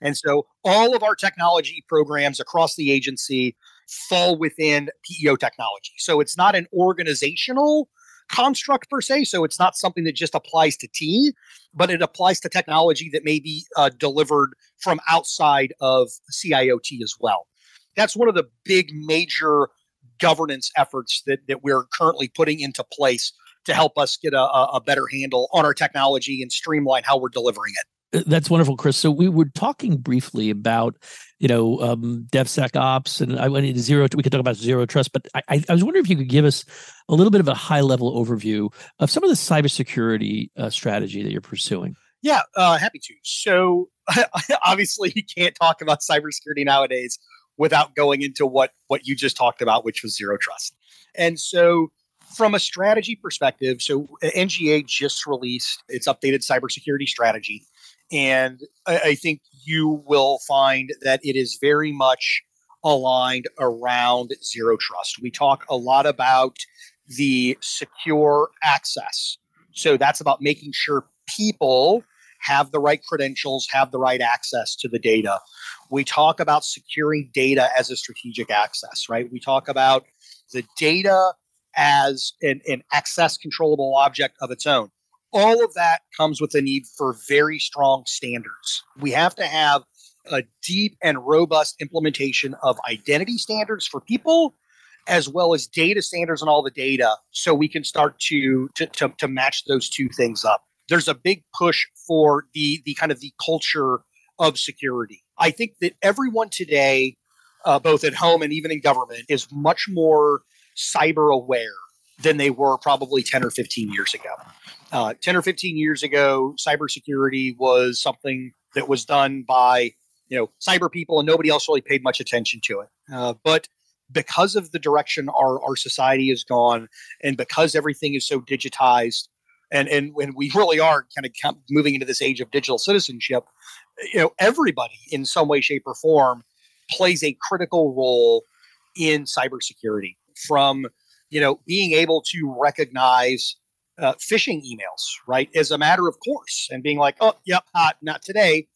And so all of our technology programs across the agency fall within PEO technology. So it's not an organizational construct per se. So it's not something that just applies to T, but it applies to technology that may be uh, delivered from outside of CIOT as well. That's one of the big major governance efforts that, that we're currently putting into place to help us get a, a better handle on our technology and streamline how we're delivering it. That's wonderful, Chris. So we were talking briefly about, you know, um, DevSecOps, and I went into zero. We could talk about zero trust, but I, I was wondering if you could give us a little bit of a high level overview of some of the cybersecurity uh, strategy that you're pursuing. Yeah, uh, happy to. So obviously, you can't talk about cybersecurity nowadays without going into what what you just talked about, which was zero trust. And so from a strategy perspective, so NGA just released its updated cybersecurity strategy. And I, I think you will find that it is very much aligned around zero trust. We talk a lot about the secure access. So that's about making sure people have the right credentials, have the right access to the data. We talk about securing data as a strategic access, right? We talk about the data as an, an access controllable object of its own. All of that comes with a need for very strong standards. We have to have a deep and robust implementation of identity standards for people as well as data standards on all the data so we can start to, to, to, to match those two things up. There's a big push for the the kind of the culture of security. I think that everyone today uh, both at home and even in government is much more cyber aware than they were probably 10 or 15 years ago uh, 10 or 15 years ago cybersecurity was something that was done by you know cyber people and nobody else really paid much attention to it. Uh, but because of the direction our, our society has gone and because everything is so digitized and and when we really are kind of moving into this age of digital citizenship you know everybody in some way shape or form plays a critical role in cybersecurity. From you know being able to recognize uh, phishing emails right as a matter of course and being like oh yep hot not today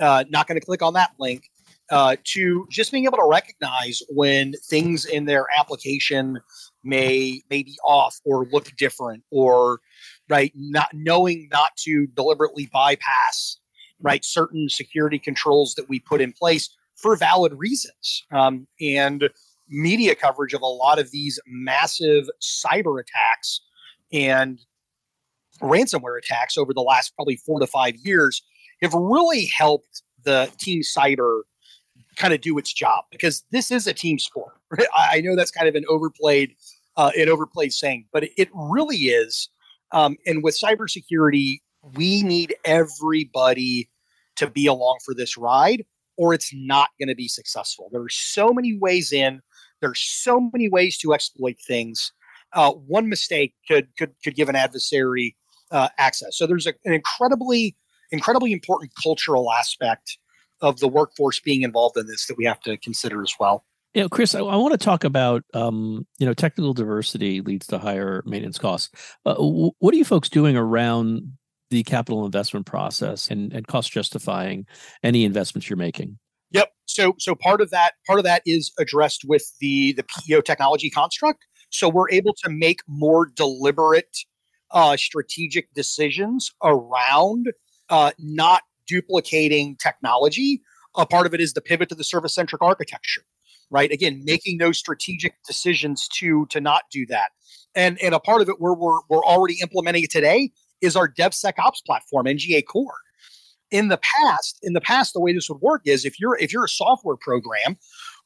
uh, not going to click on that link uh, to just being able to recognize when things in their application may may be off or look different or right not knowing not to deliberately bypass right certain security controls that we put in place for valid reasons um, and media coverage of a lot of these massive cyber attacks and ransomware attacks over the last probably four to five years have really helped the team cyber kind of do its job because this is a team sport. Right? I know that's kind of an overplayed, uh, an overplayed saying, but it really is. Um, and with cybersecurity, we need everybody to be along for this ride, or it's not going to be successful. There are so many ways in. There's so many ways to exploit things. Uh, one mistake could could could give an adversary uh, access. So there's a, an incredibly incredibly important cultural aspect of the workforce being involved in this that we have to consider as well. You know, Chris, I, I want to talk about um, you know technical diversity leads to higher maintenance costs. Uh, w- what are you folks doing around the capital investment process and, and cost justifying any investments you're making? Yep. So so part of that part of that is addressed with the the PEO technology construct. So we're able to make more deliberate uh, strategic decisions around uh, not duplicating technology. A part of it is the pivot to the service centric architecture, right? Again, making those strategic decisions to to not do that. And and a part of it where we're we're already implementing it today is our DevSecOps platform, NGA Core. In the past, in the past, the way this would work is if you're if you're a software program,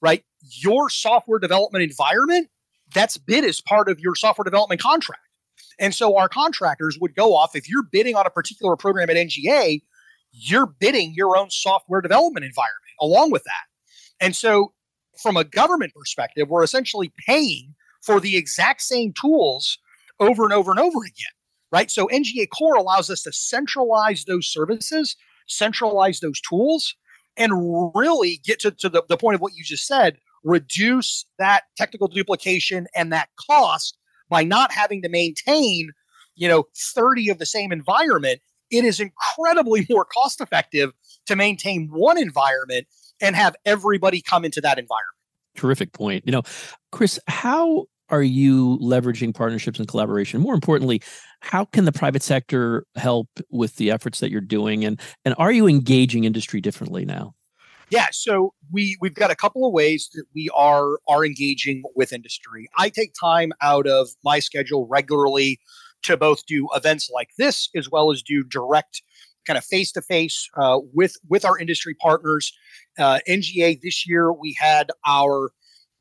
right, your software development environment that's bid as part of your software development contract. And so our contractors would go off if you're bidding on a particular program at NGA, you're bidding your own software development environment along with that. And so, from a government perspective, we're essentially paying for the exact same tools over and over and over again, right? So, NGA Core allows us to centralize those services, centralize those tools, and really get to, to the, the point of what you just said reduce that technical duplication and that cost by not having to maintain you know 30 of the same environment it is incredibly more cost effective to maintain one environment and have everybody come into that environment. Terrific point. You know, Chris, how are you leveraging partnerships and collaboration? More importantly, how can the private sector help with the efforts that you're doing and and are you engaging industry differently now? Yeah, so we we've got a couple of ways that we are are engaging with industry. I take time out of my schedule regularly to both do events like this as well as do direct kind of face to face with with our industry partners. Uh, NGA this year we had our,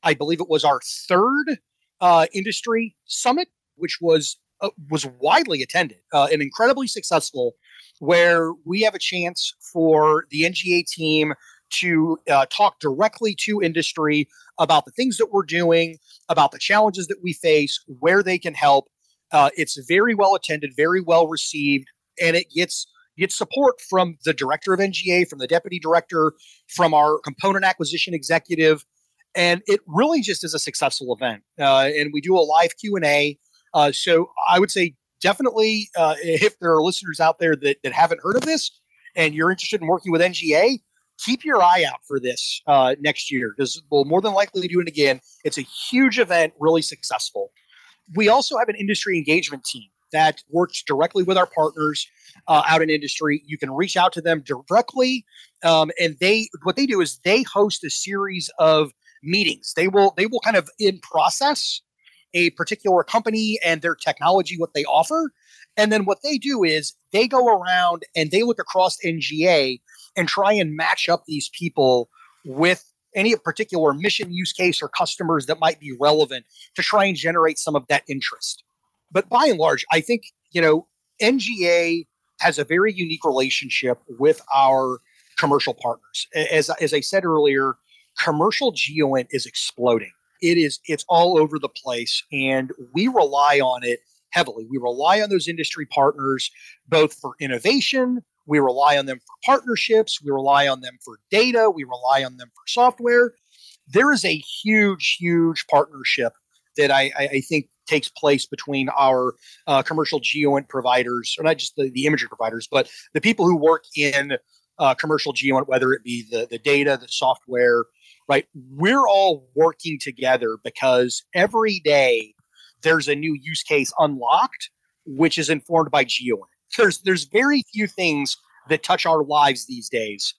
I believe it was our third uh, industry summit, which was uh, was widely attended uh, and incredibly successful, where we have a chance for the NGA team to uh, talk directly to industry about the things that we're doing, about the challenges that we face, where they can help. Uh, it's very well attended, very well received, and it gets gets support from the director of NGA, from the deputy director, from our component acquisition executive, and it really just is a successful event. Uh, and we do a live Q and A. Uh, so I would say definitely, uh, if there are listeners out there that that haven't heard of this, and you're interested in working with NGA, keep your eye out for this uh, next year because we'll more than likely do it again. It's a huge event, really successful. We also have an industry engagement team that works directly with our partners uh, out in industry. You can reach out to them directly, um, and they what they do is they host a series of meetings. They will they will kind of in process a particular company and their technology, what they offer, and then what they do is they go around and they look across NGA and try and match up these people with any particular mission use case or customers that might be relevant to try and generate some of that interest. But by and large, I think, you know, NGA has a very unique relationship with our commercial partners. As, as I said earlier, commercial GeoInt is exploding. It is it's all over the place and we rely on it heavily. We rely on those industry partners both for innovation, we rely on them for partnerships, we rely on them for data, we rely on them for software. There is a huge, huge partnership that I, I think takes place between our uh, commercial GeoInt providers, or not just the, the imagery providers, but the people who work in uh, commercial GeoInt, whether it be the, the data, the software, right? We're all working together because every day there's a new use case unlocked, which is informed by GeoInt. There's there's very few things that touch our lives these days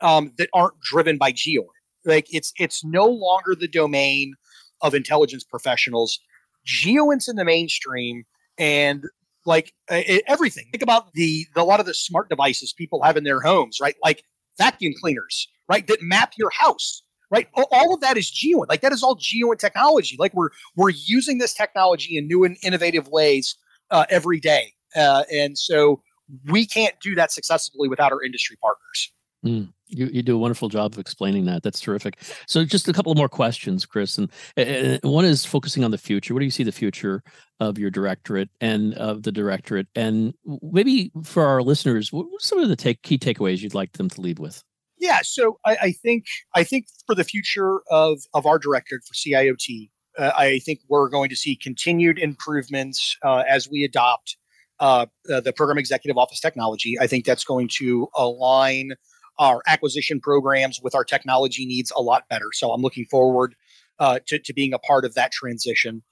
um, that aren't driven by GeoInt. Like it's it's no longer the domain of intelligence professionals. GeoInt's in the mainstream, and like everything. Think about the, the a lot of the smart devices people have in their homes, right? Like vacuum cleaners, right? That map your house right? All of that is GeoInt. Like that is all GeoInt technology. Like we're we're using this technology in new and innovative ways uh, every day, uh, and so we can't do that successfully without our industry partners. Mm, you, you do a wonderful job of explaining that. That's terrific. So, just a couple of more questions, Chris. And, and one is focusing on the future. What do you see the future of your directorate and of the directorate? And maybe for our listeners, what some of the take, key takeaways you'd like them to leave with? Yeah, so I, I, think I think for the future of of our directorate for CIOT, uh, I think we're going to see continued improvements uh, as we adopt uh, uh, the program executive office technology. I think that's going to align our acquisition programs with our technology needs a lot better. So I'm looking forward uh, to, to being a part of that transition.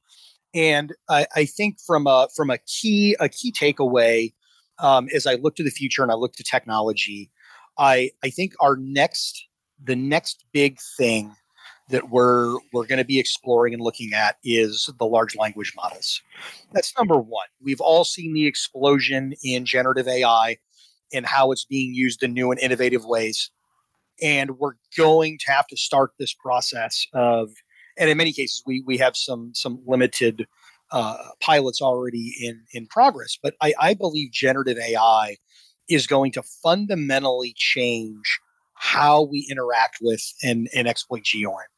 And I, I think from a from a key a key takeaway um, as I look to the future and I look to technology, I I think our next the next big thing that we're we're going to be exploring and looking at is the large language models. That's number one. We've all seen the explosion in generative AI and how it's being used in new and innovative ways. And we're going to have to start this process of, and in many cases, we we have some some limited uh, pilots already in in progress. But I, I believe generative AI is going to fundamentally change how we interact with and, and exploit GeoInt.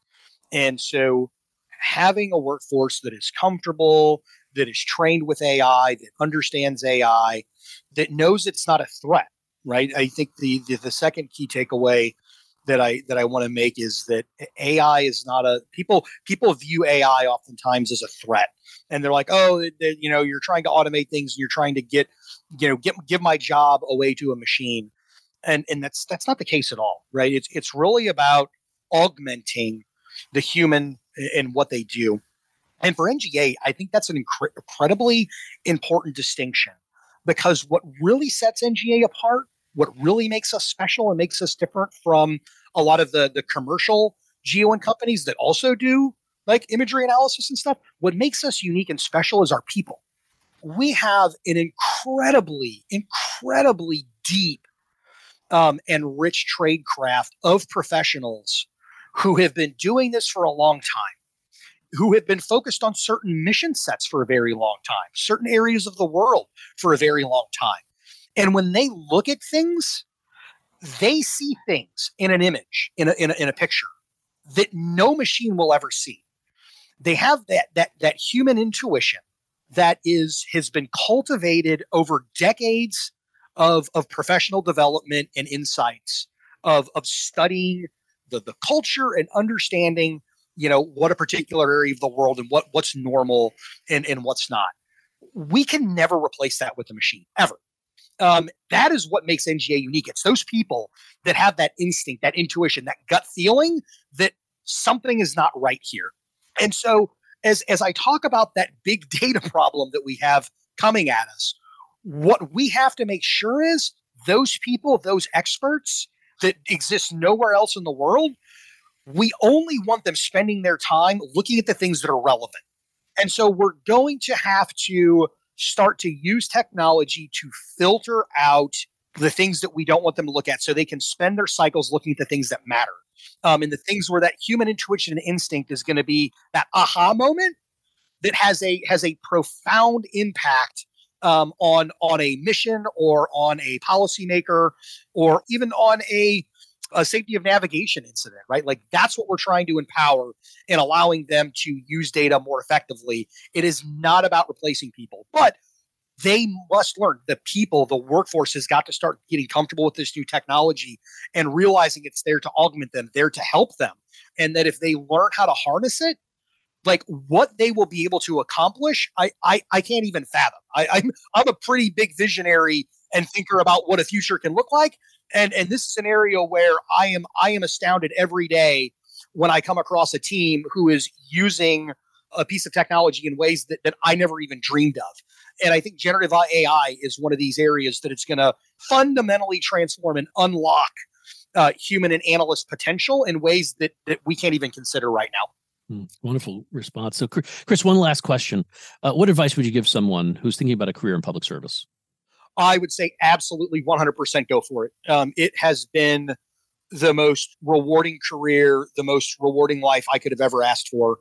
And so having a workforce that is comfortable, that is trained with AI, that understands AI, that knows it's not a threat, right? I think the the, the second key takeaway that I that I want to make is that AI is not a people people view AI oftentimes as a threat, and they're like, oh, you know, you're trying to automate things, and you're trying to get you know get give my job away to a machine, and and that's that's not the case at all, right? It's it's really about augmenting the human and what they do. And for NGA, I think that's an incre- incredibly important distinction because what really sets NGA apart, what really makes us special and makes us different from a lot of the, the commercial GeoInt companies that also do like imagery analysis and stuff, what makes us unique and special is our people. We have an incredibly, incredibly deep um, and rich trade craft of professionals who have been doing this for a long time, who have been focused on certain mission sets for a very long time, certain areas of the world for a very long time. And when they look at things, they see things in an image, in a, in a, in a picture that no machine will ever see. They have that, that, that human intuition that is, has been cultivated over decades of, of professional development and insights of, of studying the, the culture and understanding, you know, what a particular area of the world and what, what's normal and, and what's not. We can never replace that with a machine ever. Um, that is what makes NGA unique. It's those people that have that instinct, that intuition, that gut feeling that something is not right here. And so, as as I talk about that big data problem that we have coming at us, what we have to make sure is those people, those experts that exists nowhere else in the world, we only want them spending their time looking at the things that are relevant. And so we're going to have to start to use technology to filter out the things that we don't want them to look at so they can spend their cycles looking at the things that matter. Um, and the things where that human intuition and instinct is going to be that aha moment that has a has a profound impact um, on on a mission or on a policymaker or even on a a safety of navigation incident, right? Like that's what we're trying to empower in allowing them to use data more effectively. It is not about replacing people, but they must learn the people, the workforce has got to start getting comfortable with this new technology and realizing it's there to augment them, there to help them. And that if they learn how to harness it, like what they will be able to accomplish, I I, I can't even fathom. I, I'm I'm a pretty big visionary and thinker about what a future can look like and and this scenario where I am I am astounded every day when I come across a team who is using a piece of technology in ways that, that I never even dreamed of. And I think generative AI is one of these areas that it's going to fundamentally transform and unlock uh, human and analyst potential in ways that, that we can't even consider right now. Hmm, wonderful response. So, Chris, one last question. Uh, what advice would you give someone who's thinking about a career in public service? I would say absolutely 100% go for it. Um, it has been the most rewarding career, the most rewarding life I could have ever asked for.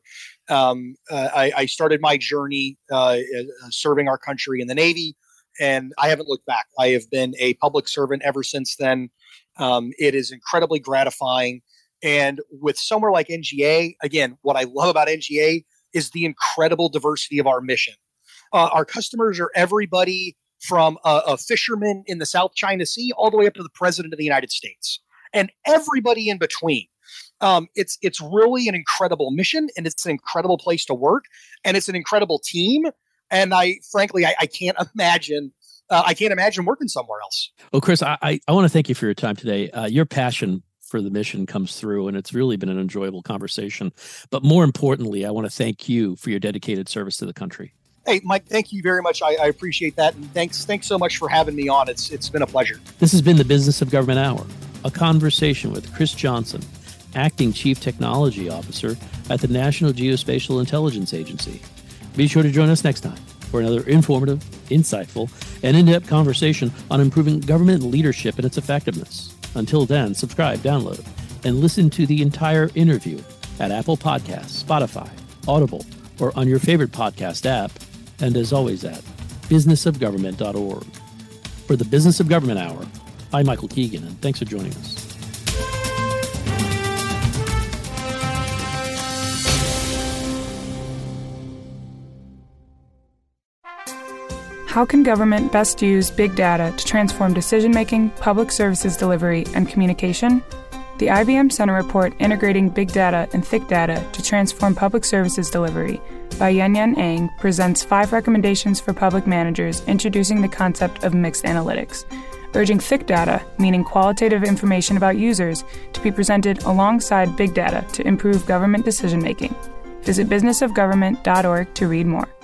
Um, uh, I, I, started my journey uh, uh, serving our country in the Navy, and I haven't looked back. I have been a public servant ever since then. Um, it is incredibly gratifying. And with somewhere like NGA, again, what I love about NGA is the incredible diversity of our mission. Uh, our customers are everybody from a, a fisherman in the South China Sea all the way up to the president of the United States and everybody in between. Um, it's it's really an incredible mission and it's an incredible place to work and it's an incredible team. And I frankly I, I can't imagine uh, I can't imagine working somewhere else. Well, Chris, I, I, I want to thank you for your time today. Uh, your passion for the mission comes through, and it's really been an enjoyable conversation. But more importantly, I want to thank you for your dedicated service to the country. Hey, Mike, thank you very much. I, I, appreciate that. And thanks, thanks so much for having me on. It's it's been a pleasure. This has been the Business of Government Hour, a conversation with Chris Johnson, Acting Chief Technology Officer at the National Geospatial Intelligence Agency. Be sure to join us next time for another informative, insightful, and in-depth conversation on improving government leadership and its effectiveness. Until then, subscribe, download, and listen to the entire interview at Apple Podcasts, Spotify, Audible, or on your favorite podcast app and as always at businessofgovernment.org. For the Business of Government Hour, I'm Michael Keegan, and thanks for joining us. How can government best use big data to transform decision making, public services delivery, and communication? The IBM Center report Integrating Big Data and Thick Data to Transform Public Services Delivery by Yuen Yuen Ang presents five recommendations for public managers introducing the concept of mixed analytics, urging thick data, meaning qualitative information about users, to be presented alongside big data to improve government decision making. Visit businessofgovernment.org to read more.